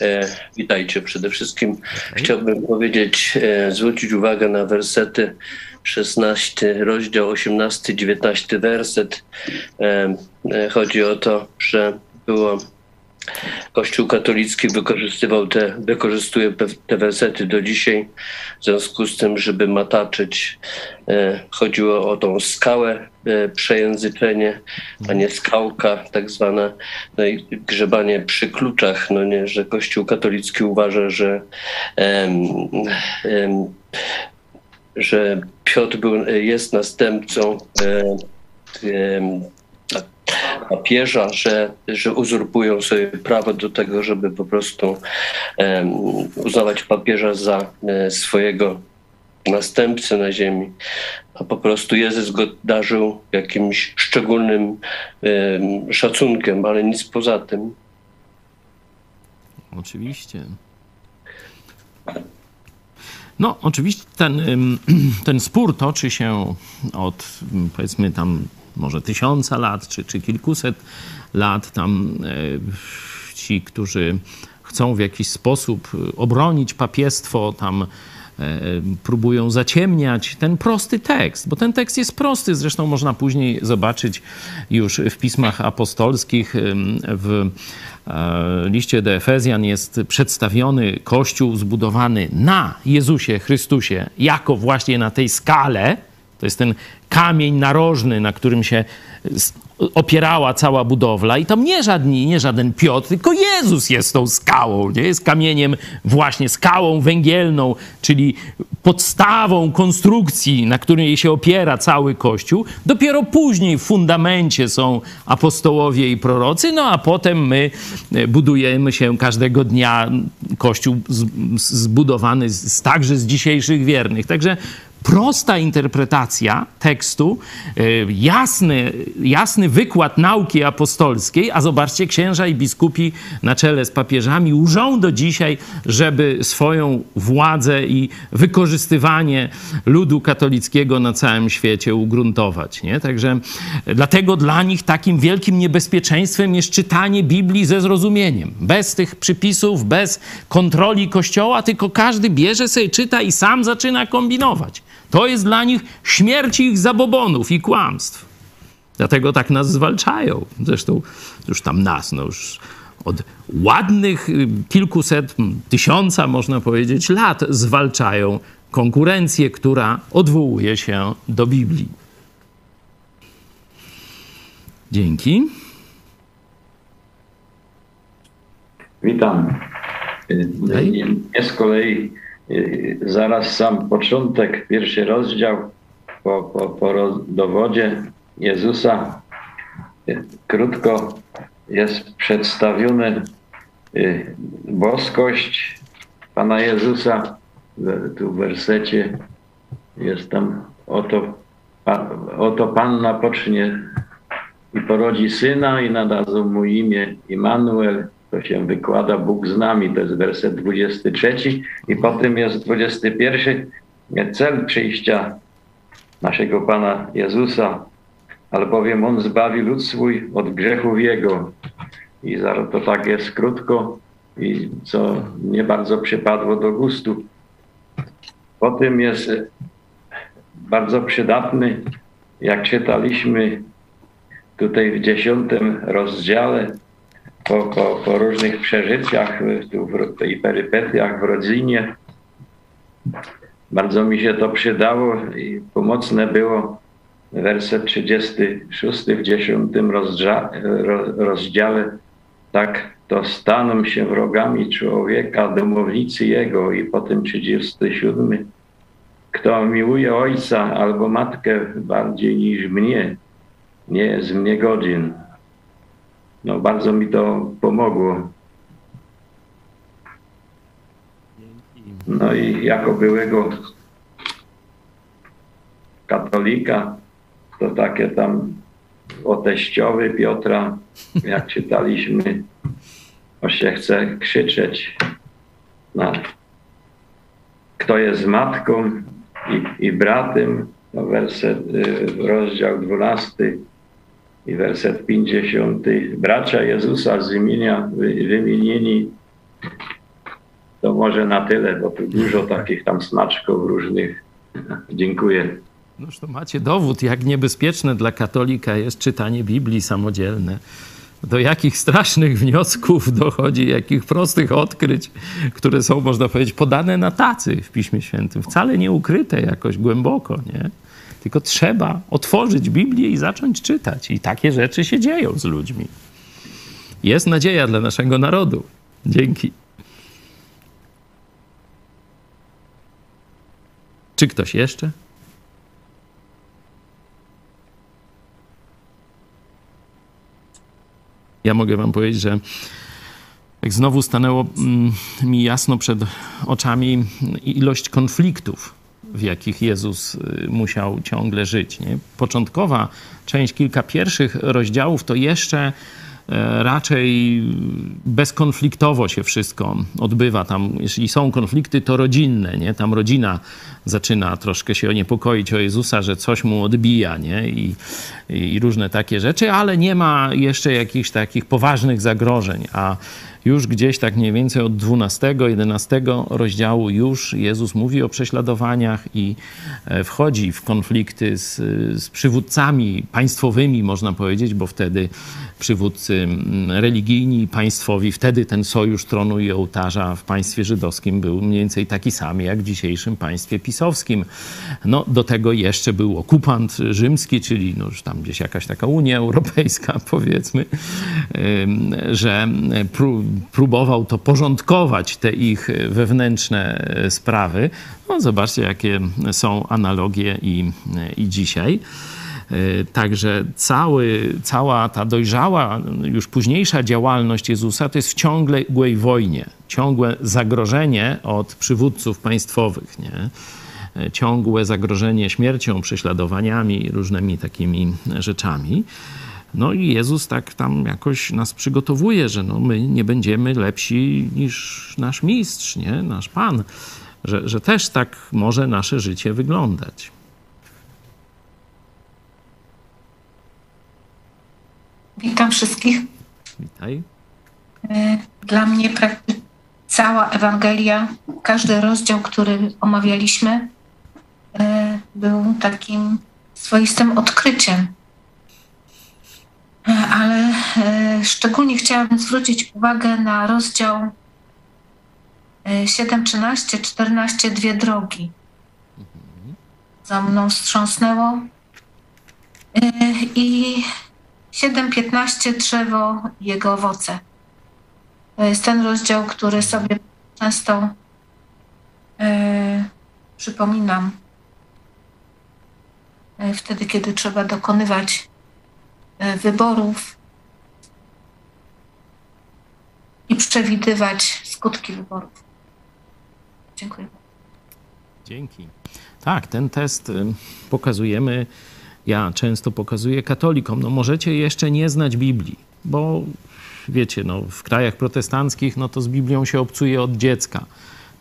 e, witajcie przede wszystkim. Chciałbym powiedzieć, e, zwrócić uwagę na wersety 16, rozdział 18, 19 werset. E, e, chodzi o to, że było Kościół katolicki wykorzystywał te, wykorzystuje te wersety do dzisiaj, w związku z tym, żeby mataczyć. E, chodziło o tą skałę, e, przejęzyczenie, a nie skałka tak zwana, no i grzebanie przy kluczach, no nie, że Kościół katolicki uważa, że, że Piotr był, jest następcą papieża, że, że uzurpują sobie prawo do tego, żeby po prostu uznawać papieża za swojego następcę na ziemi, a po prostu Jezus go darzył jakimś szczególnym szacunkiem, ale nic poza tym. Oczywiście. No, oczywiście ten, ten spór toczy się od powiedzmy tam może tysiąca lat, czy, czy kilkuset lat. Tam e, ci, którzy chcą w jakiś sposób obronić papiestwo, tam E, próbują zaciemniać ten prosty tekst, bo ten tekst jest prosty. Zresztą można później zobaczyć już w pismach apostolskich, w e, liście do Efezjan jest przedstawiony Kościół zbudowany na Jezusie Chrystusie, jako właśnie na tej skale. To jest ten kamień narożny, na którym się opierała cała budowla i tam nie, żadni, nie żaden Piotr, tylko Jezus jest tą skałą, nie? jest kamieniem właśnie skałą węgielną, czyli podstawą konstrukcji, na której się opiera cały Kościół. Dopiero później w fundamencie są apostołowie i prorocy, no a potem my e, budujemy się każdego dnia Kościół zbudowany z, także z dzisiejszych wiernych. Także prosta interpretacja tekstu, e, jasny, jasny wykład nauki apostolskiej, a zobaczcie, księża i biskupi na czele z papieżami łżą do dzisiaj, żeby swoją władzę i wykorzystywanie ludu katolickiego na całym świecie ugruntować. Nie? Także dlatego dla nich takim wielkim niebezpieczeństwem jest czytanie Biblii ze zrozumieniem. Bez tych przypisów, bez kontroli Kościoła, tylko każdy bierze sobie, czyta i sam zaczyna kombinować. To jest dla nich śmierć ich zabobonów i kłamstw. Dlatego tak nas zwalczają. Zresztą już tam nas, no już od ładnych y, kilkuset, tysiąca, można powiedzieć, lat zwalczają konkurencję, która odwołuje się do Biblii. Dzięki. Witam. Mnie z kolei zaraz sam początek, pierwszy rozdział po, po, po dowodzie Jezusa krótko jest przedstawiony y, boskość Pana Jezusa. Tu w wersecie jest tam oto, oto Panna pocznie i porodzi syna i nadadzą mu imię Immanuel, to się wykłada Bóg z nami, to jest werset 23 i potem jest 21 cel przyjścia naszego Pana Jezusa, albowiem On zbawi lud swój od grzechów Jego. I to tak jest krótko i co nie bardzo przypadło do gustu. Potem jest bardzo przydatny, jak czytaliśmy tutaj w dziesiątym rozdziale, po, po, po różnych przeżyciach w, i perypetiach w rodzinie. Bardzo mi się to przydało i pomocne było werset 36 w 10 rozdziale. Tak to staną się wrogami człowieka, domownicy jego i potem 37. Kto miłuje ojca albo matkę bardziej niż mnie, nie jest mnie godzin no, bardzo mi to pomogło. No i jako byłego katolika, to takie tam o teściowy Piotra, jak czytaliśmy, o się chce krzyczeć na kto jest matką i, i bratem, no werset, y, rozdział 12, i werset 50. Bracia Jezusa z imienia wymienieni, to może na tyle, bo tu dużo takich tam smaczków różnych. Dziękuję. Noż to macie dowód, jak niebezpieczne dla katolika jest czytanie Biblii samodzielne. Do jakich strasznych wniosków dochodzi, jakich prostych odkryć, które są, można powiedzieć, podane na tacy w Piśmie Świętym, wcale nie ukryte jakoś głęboko, nie? Tylko trzeba otworzyć Biblię i zacząć czytać. I takie rzeczy się dzieją z ludźmi. Jest nadzieja dla naszego narodu. Dzięki. Czy ktoś jeszcze? Ja mogę Wam powiedzieć, że jak znowu stanęło mm, mi jasno przed oczami ilość konfliktów, w jakich Jezus y, musiał ciągle żyć. Nie? Początkowa część, kilka pierwszych rozdziałów to jeszcze E, raczej bezkonfliktowo się wszystko odbywa. Tam, jeśli są konflikty, to rodzinne, nie? Tam rodzina zaczyna troszkę się niepokoić o Jezusa, że coś mu odbija, nie? I, i różne takie rzeczy, ale nie ma jeszcze jakichś takich poważnych zagrożeń, a już gdzieś tak mniej więcej od 12, 11 rozdziału już Jezus mówi o prześladowaniach i e, wchodzi w konflikty z, z przywódcami państwowymi, można powiedzieć, bo wtedy przywódcy religijni państwowi, wtedy ten sojusz tronu i ołtarza w państwie żydowskim był mniej więcej taki sam jak w dzisiejszym państwie pisowskim. No, do tego jeszcze był okupant rzymski, czyli no, już tam gdzieś jakaś taka Unia Europejska, powiedzmy, że próbował to porządkować, te ich wewnętrzne e, sprawy. No, zobaczcie, jakie są analogie i, i dzisiaj. E, także cały, cała ta dojrzała, już późniejsza działalność Jezusa to jest w ciągłej wojnie, ciągłe zagrożenie od przywódców państwowych, nie? E, ciągłe zagrożenie śmiercią, prześladowaniami, różnymi takimi rzeczami. No i Jezus tak tam jakoś nas przygotowuje, że no my nie będziemy lepsi niż nasz mistrz, nie? nasz Pan, że, że też tak może nasze życie wyglądać. Witam wszystkich. Witaj. E, dla mnie praktycznie cała Ewangelia, każdy rozdział, który omawialiśmy, e, był takim swoistym odkryciem. E, ale szczególnie chciałabym zwrócić uwagę na rozdział 7, 13, 14, dwie drogi. Za mną wstrząsnęło. I 7.15 drzewo jego owoce. To jest ten rozdział, który sobie często e, przypominam e, wtedy, kiedy trzeba dokonywać e, wyborów i przewidywać skutki wyborów. Dziękuję. Dzięki. Tak, ten test y, pokazujemy ja często pokazuję katolikom, no możecie jeszcze nie znać Biblii, bo wiecie, no w krajach protestanckich, no to z Biblią się obcuje od dziecka.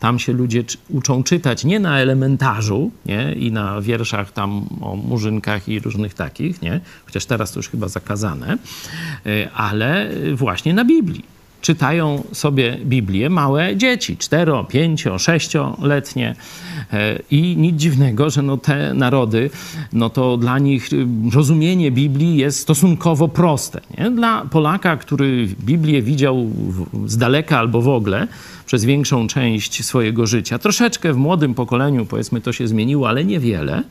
Tam się ludzie uczą czytać nie na elementarzu nie? i na wierszach tam o murzynkach i różnych takich, nie? chociaż teraz to już chyba zakazane, e, ale właśnie na Biblii czytają sobie Biblię małe dzieci, cztero, pięcio, sześcioletnie e, i nic dziwnego, że no te narody, no to dla nich y, rozumienie Biblii jest stosunkowo proste. Nie? Dla Polaka, który Biblię widział z daleka albo w ogóle, przez większą część swojego życia. Troszeczkę w młodym pokoleniu, powiedzmy, to się zmieniło, ale niewiele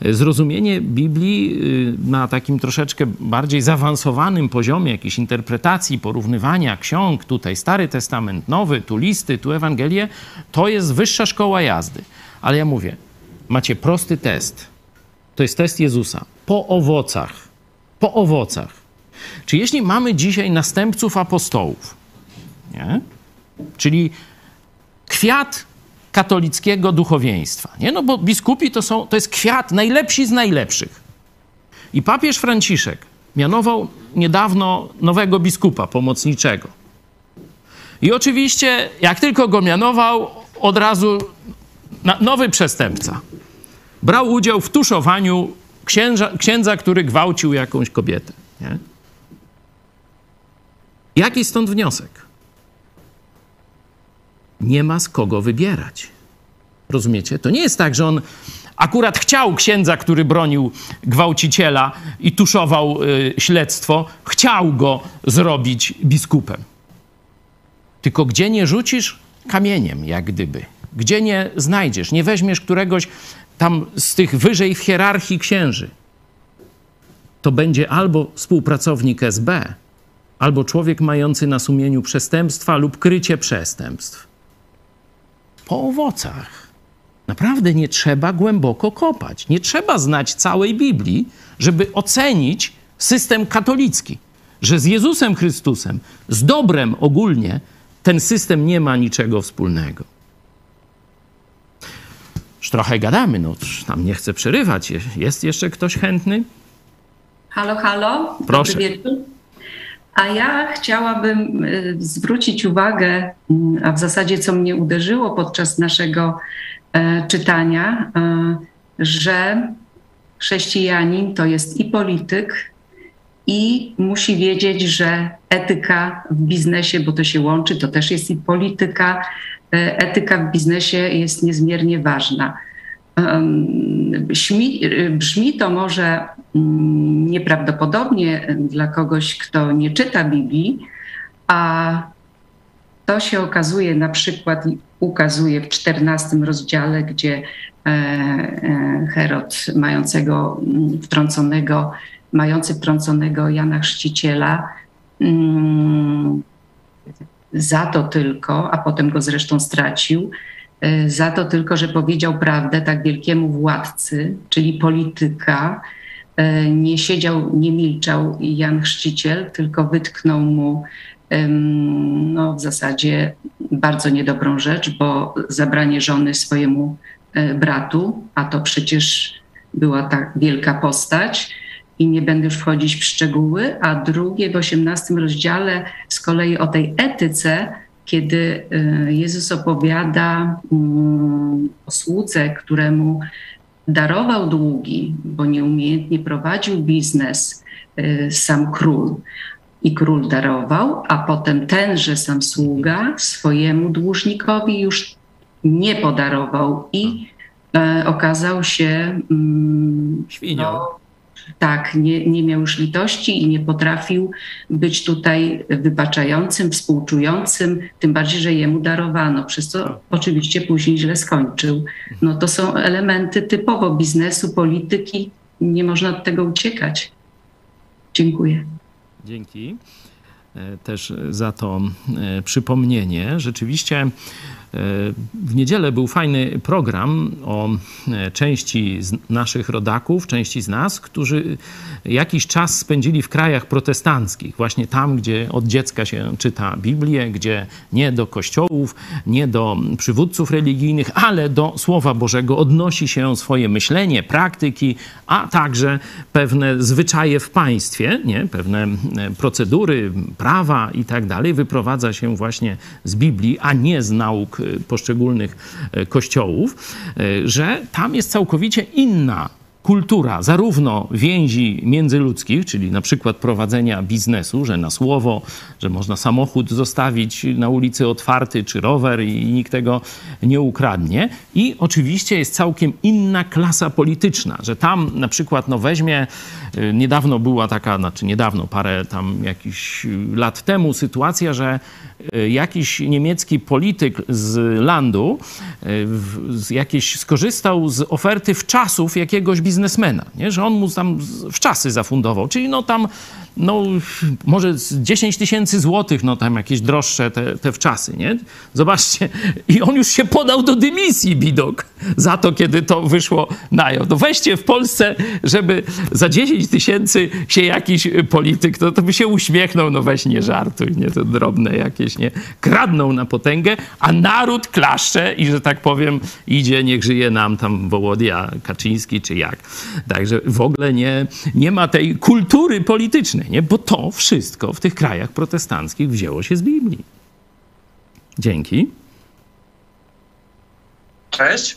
zrozumienie Biblii y, na takim troszeczkę bardziej zaawansowanym poziomie jakiejś interpretacji, porównywania ksiąg, tutaj Stary Testament, Nowy, tu listy, tu Ewangelię, to jest wyższa szkoła jazdy. Ale ja mówię, macie prosty test. To jest test Jezusa. Po owocach. Po owocach. Czy jeśli mamy dzisiaj następców apostołów, nie? Czyli kwiat katolickiego duchowieństwa. Nie? No bo biskupi to, są, to jest kwiat, najlepsi z najlepszych. I papież Franciszek mianował niedawno nowego biskupa pomocniczego. I oczywiście, jak tylko go mianował, od razu nowy przestępca. Brał udział w tuszowaniu księża, księdza, który gwałcił jakąś kobietę. Nie? Jaki stąd wniosek? Nie ma z kogo wybierać. Rozumiecie? To nie jest tak, że on akurat chciał księdza, który bronił gwałciciela i tuszował y, śledztwo, chciał go zrobić biskupem. Tylko gdzie nie rzucisz kamieniem, jak gdyby. Gdzie nie znajdziesz, nie weźmiesz któregoś tam z tych wyżej w hierarchii księży, to będzie albo współpracownik SB, albo człowiek mający na sumieniu przestępstwa lub krycie przestępstw po owocach. Naprawdę nie trzeba głęboko kopać. Nie trzeba znać całej Biblii, żeby ocenić system katolicki. że z Jezusem Chrystusem, z dobrem ogólnie, ten system nie ma niczego wspólnego. Już trochę gadamy, no tam nie chcę przerywać. Jest jeszcze ktoś chętny? Halo, halo. Proszę. Dobry wieczór. A ja chciałabym y, zwrócić uwagę, mm, a w zasadzie co mnie uderzyło podczas naszego e, czytania, e, że chrześcijanin to jest i polityk, i musi wiedzieć, że etyka w biznesie, bo to się łączy, to też jest i polityka, e, etyka w biznesie jest niezmiernie ważna. Brzmi, brzmi to może nieprawdopodobnie dla kogoś, kto nie czyta Biblii, a to się okazuje na przykład ukazuje w XIV rozdziale, gdzie e, e, Herod mającego mm, wtrąconego, mający wtrąconego Jana Chrzciciela mm, za to tylko, a potem go zresztą stracił, E, za to tylko, że powiedział prawdę tak wielkiemu władcy, czyli polityka. E, nie siedział, nie milczał Jan Chrzciciel, tylko wytknął mu no, w zasadzie bardzo niedobrą rzecz, bo zabranie żony swojemu e, bratu, a to przecież była tak wielka postać i nie będę już wchodzić w szczegóły, a drugie w osiemnastym rozdziale z kolei o tej etyce, kiedy y, Jezus opowiada mm, o słudze, któremu darował długi, bo nieumiejętnie prowadził biznes y, sam król. I król darował, a potem tenże sam sługa swojemu dłużnikowi już nie podarował i e, okazał się. Mm, Świnią. No, tak, nie, nie miał już litości i nie potrafił być tutaj wybaczającym, współczującym, tym bardziej, że jemu darowano, przez co oczywiście później źle skończył. No to są elementy typowo biznesu, polityki, nie można od tego uciekać. Dziękuję. Dzięki e, też za to e, przypomnienie. Rzeczywiście w niedzielę był fajny program o e, części z naszych rodaków, części z nas, którzy jakiś czas spędzili w krajach protestanckich, właśnie tam, gdzie od dziecka się czyta Biblię, gdzie nie do kościołów, nie do przywódców religijnych, ale do Słowa Bożego odnosi się swoje myślenie, praktyki, a także pewne zwyczaje w państwie, nie? pewne e, procedury, prawa i tak dalej, wyprowadza się właśnie z Biblii, a nie z nauk Y, poszczególnych y, kościołów, y, że tam jest całkowicie inna kultura zarówno więzi międzyludzkich, czyli na przykład prowadzenia biznesu, że na słowo, że można samochód zostawić na ulicy otwarty, czy rower i nikt tego nie ukradnie. I oczywiście jest całkiem inna klasa polityczna, że tam na przykład no weźmie, niedawno była taka, znaczy niedawno, parę tam jakichś lat temu sytuacja, że jakiś niemiecki polityk z landu e, z jakieś, skorzystał z oferty w czasów jakiegoś biznesmena, nie? że on mu tam w czasy zafundował. Czyli no tam no może 10 tysięcy złotych, no tam jakieś droższe te, te wczasy, nie? Zobaczcie, i on już się podał do dymisji, Bidok, za to, kiedy to wyszło na jaw. No weźcie w Polsce, żeby za 10 tysięcy się jakiś polityk, to, to by się uśmiechnął, no weź nie żartuj, nie? To drobne jakieś, nie? Kradną na potęgę, a naród klaszcze i, że tak powiem, idzie, niech żyje nam tam Wołodia Kaczyński, czy jak. Także w ogóle nie, nie ma tej kultury politycznej nie? Bo to wszystko w tych krajach protestanckich wzięło się z Biblii. Dzięki. Cześć.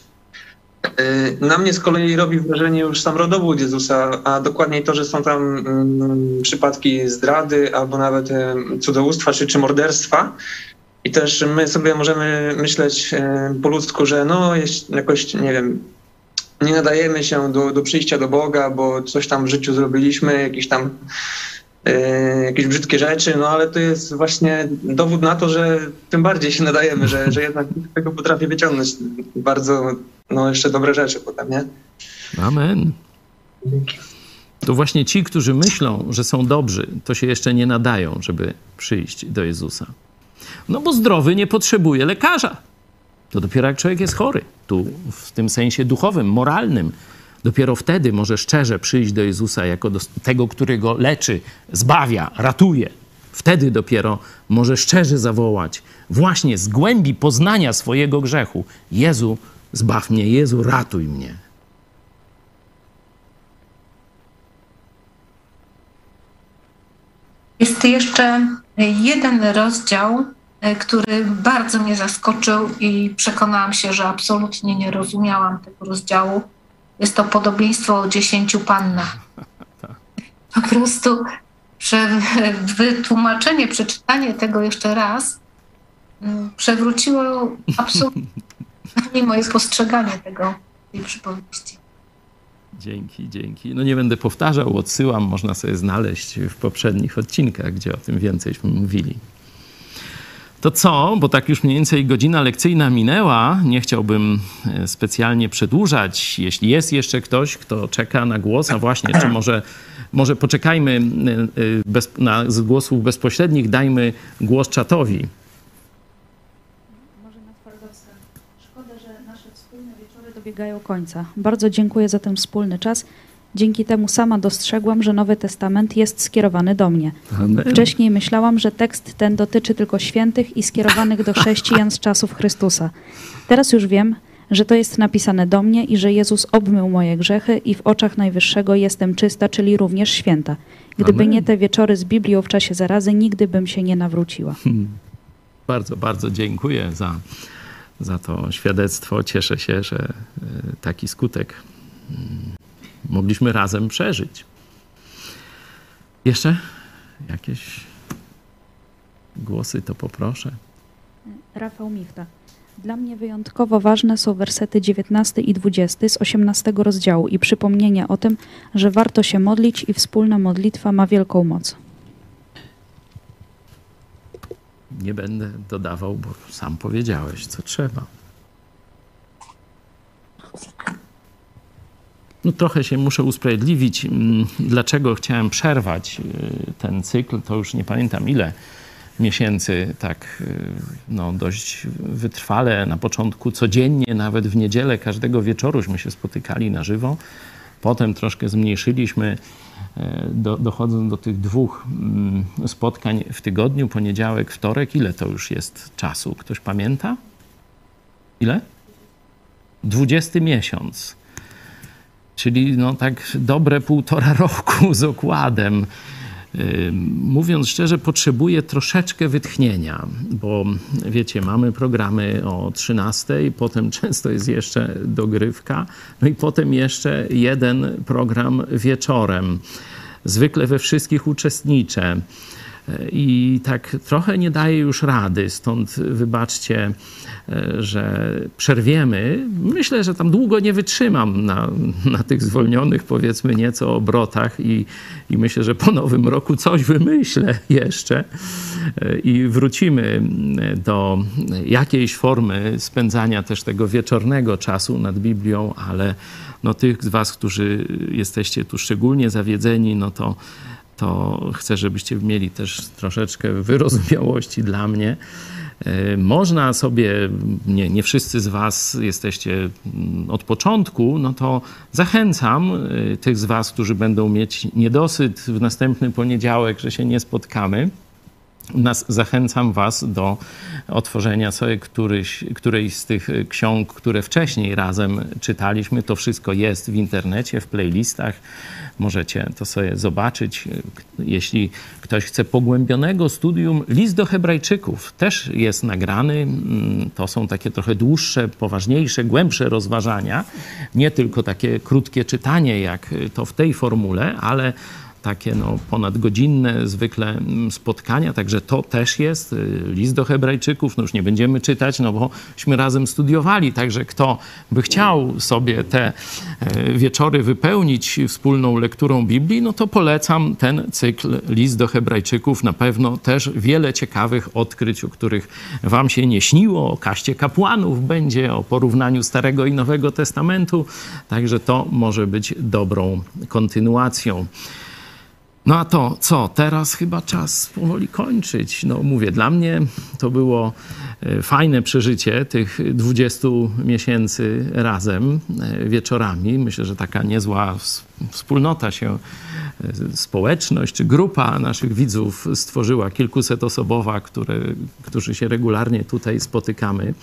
Y, na mnie z kolei robi wrażenie już sam rodowód Jezusa, a dokładniej to, że są tam mm, przypadki zdrady albo nawet cudzołóstwa czy, czy morderstwa. I też my sobie możemy myśleć po ludzku, że no jakoś, nie wiem, nie nadajemy się do, do przyjścia do Boga, bo coś tam w życiu zrobiliśmy, jakiś tam jakieś brzydkie rzeczy, no ale to jest właśnie dowód na to, że tym bardziej się nadajemy, że, że jednak tego potrafię wyciągnąć bardzo, no jeszcze dobre rzeczy potem, nie? Amen. To właśnie ci, którzy myślą, że są dobrzy, to się jeszcze nie nadają, żeby przyjść do Jezusa. No bo zdrowy nie potrzebuje lekarza. To dopiero jak człowiek jest chory, tu w tym sensie duchowym, moralnym, Dopiero wtedy może szczerze przyjść do Jezusa jako do tego, który go leczy, zbawia, ratuje. Wtedy dopiero może szczerze zawołać, właśnie z głębi poznania swojego grzechu: Jezu, zbaw mnie, Jezu, ratuj mnie. Jest jeszcze jeden rozdział, e, który bardzo mnie zaskoczył i przekonałam się, że absolutnie nie rozumiałam tego rozdziału. Jest to podobieństwo o dziesięciu pannach. Po prostu wytłumaczenie, przeczytanie tego jeszcze raz mm, przewróciło absolutnie moje postrzeganie tego, tej przypowieści. Dzięki, dzięki. No nie będę powtarzał, odsyłam, można sobie znaleźć w poprzednich odcinkach, gdzie o tym więceyśmy mówili. To co? Bo tak już mniej więcej godzina lekcyjna minęła. Nie chciałbym e, specjalnie przedłużać. Jeśli jest jeszcze ktoś, kto czeka na głos, a właśnie, czy może, może poczekajmy e, e, bez, na głosów bezpośrednich, dajmy głos czatowi. dobiegają końca. Bardzo dziękuję za ten wspólny czas. Dzięki temu sama dostrzegłam, że Nowy Testament jest skierowany do mnie. Amen. Wcześniej myślałam, że tekst ten dotyczy tylko świętych i skierowanych do chrześcijan z czasów Chrystusa. Teraz już wiem, że to jest napisane do mnie i że Jezus obmył moje grzechy i w oczach Najwyższego jestem czysta, czyli również święta. Gdyby Amen. nie te wieczory z Biblią w czasie zarazy, nigdy bym się nie nawróciła. Hmm. Bardzo, bardzo dziękuję za za to świadectwo. Cieszę się, że e, taki skutek mm, mogliśmy razem przeżyć. Jeszcze jakieś głosy, to poproszę. Rafał Michta. Dla mnie wyjątkowo ważne są wersety 19 i 20 z 18 rozdziału i przypomnienie o tym, że warto się modlić i wspólna modlitwa ma wielką moc. nie będę dodawał, bo sam powiedziałeś, co trzeba. No trochę się muszę usprawiedliwić, mm, dlaczego chciałem przerwać y, ten cykl. To już nie pamiętam ile miesięcy, tak y, no, dość wytrwale. Na początku codziennie, nawet w niedzielę, każdego wieczoruśmy się spotykali na żywo. Potem troszkę zmniejszyliśmy E, do, dochodzą do tych dwóch mm, spotkań w tygodniu, poniedziałek, wtorek. Ile to już jest czasu? Ktoś pamięta? Ile? Dwudziesty miesiąc. Czyli no tak dobre półtora roku z okładem. Mówiąc szczerze, potrzebuję troszeczkę wytchnienia, bo wiecie, mamy programy o 13, potem często jest jeszcze dogrywka, no i potem jeszcze jeden program wieczorem. Zwykle we wszystkich uczestniczę i tak trochę nie daje już rady, stąd wybaczcie, e, że przerwiemy. Myślę, że tam długo nie wytrzymam na, na tych zwolnionych, powiedzmy, nieco obrotach i, i myślę, że po nowym roku coś wymyślę jeszcze e, i wrócimy do jakiejś formy spędzania też tego wieczornego czasu nad Biblią, ale no tych z was, którzy jesteście tu szczególnie zawiedzeni, no to to chcę, żebyście mieli też troszeczkę wyrozumiałości dla mnie. E, można sobie, nie, nie wszyscy z Was jesteście mm, od początku, no to zachęcam e, tych z Was, którzy będą mieć niedosyt w następny poniedziałek, że się nie spotkamy nas, zachęcam Was do otworzenia sobie któryś, którejś z tych ksiąg, które wcześniej razem czytaliśmy. To wszystko jest w internecie, w playlistach. Możecie to sobie zobaczyć. Jeśli ktoś chce pogłębionego studium, list do Hebrajczyków też jest nagrany. To są takie trochę dłuższe, poważniejsze, głębsze rozważania. Nie tylko takie krótkie czytanie, jak to w tej formule, ale takie no, ponadgodzinne zwykle mm, spotkania, także to też jest. Y, list do Hebrajczyków, no już nie będziemy czytać, no bośmy razem studiowali, także kto by chciał sobie te e, wieczory wypełnić wspólną lekturą Biblii, no to polecam ten cykl List do Hebrajczyków. Na pewno też wiele ciekawych odkryć, o których wam się nie śniło, o kaście kapłanów będzie, o porównaniu Starego i Nowego Testamentu, także to może być dobrą kontynuacją. No a to co? Teraz chyba czas powoli kończyć. No mówię, dla mnie to było e, fajne przeżycie tych 20 miesięcy razem e, wieczorami. Myślę, że taka niezła wspólnota się, e, społeczność czy grupa naszych widzów stworzyła, kilkusetosobowa, które, którzy się regularnie tutaj spotykamy.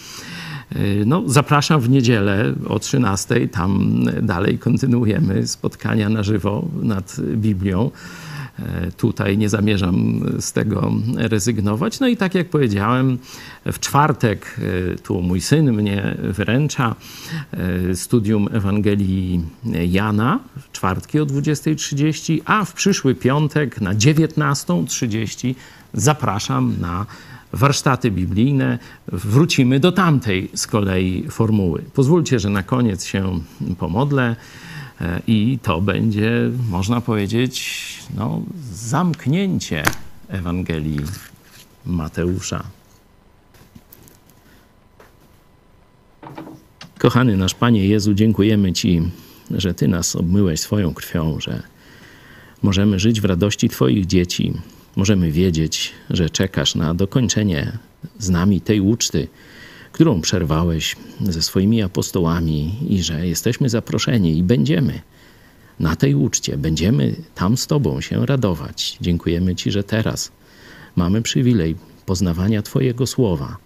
No, zapraszam w niedzielę o 13. Tam dalej kontynuujemy spotkania na żywo nad Biblią. E, tutaj nie zamierzam z tego rezygnować. No i tak jak powiedziałem, w czwartek e, tu mój syn mnie wyręcza e, studium Ewangelii Jana, w czwartki o 20.30, a w przyszły piątek na 19.30 zapraszam na warsztaty biblijne. Wrócimy do tamtej z kolei formuły. Pozwólcie, że na koniec się pomodlę. I to będzie, można powiedzieć, no, zamknięcie Ewangelii Mateusza. Kochany nasz Panie Jezu, dziękujemy Ci, że Ty nas obmyłeś swoją krwią, że możemy żyć w radości Twoich dzieci, możemy wiedzieć, że czekasz na dokończenie z nami tej uczty, którą przerwałeś ze swoimi apostołami i że jesteśmy zaproszeni i będziemy na tej uczcie, będziemy tam z Tobą się radować. Dziękujemy Ci, że teraz mamy przywilej poznawania Twojego słowa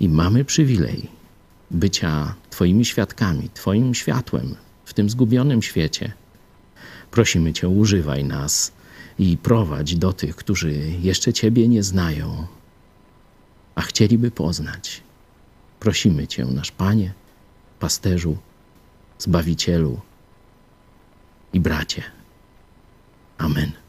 i mamy przywilej bycia Twoimi świadkami, Twoim światłem w tym zgubionym świecie. Prosimy Cię, używaj nas i prowadź do tych, którzy jeszcze Ciebie nie znają, a chcieliby poznać. Prosimy Cię, nasz Panie, pasterzu, Zbawicielu i bracie. Amen.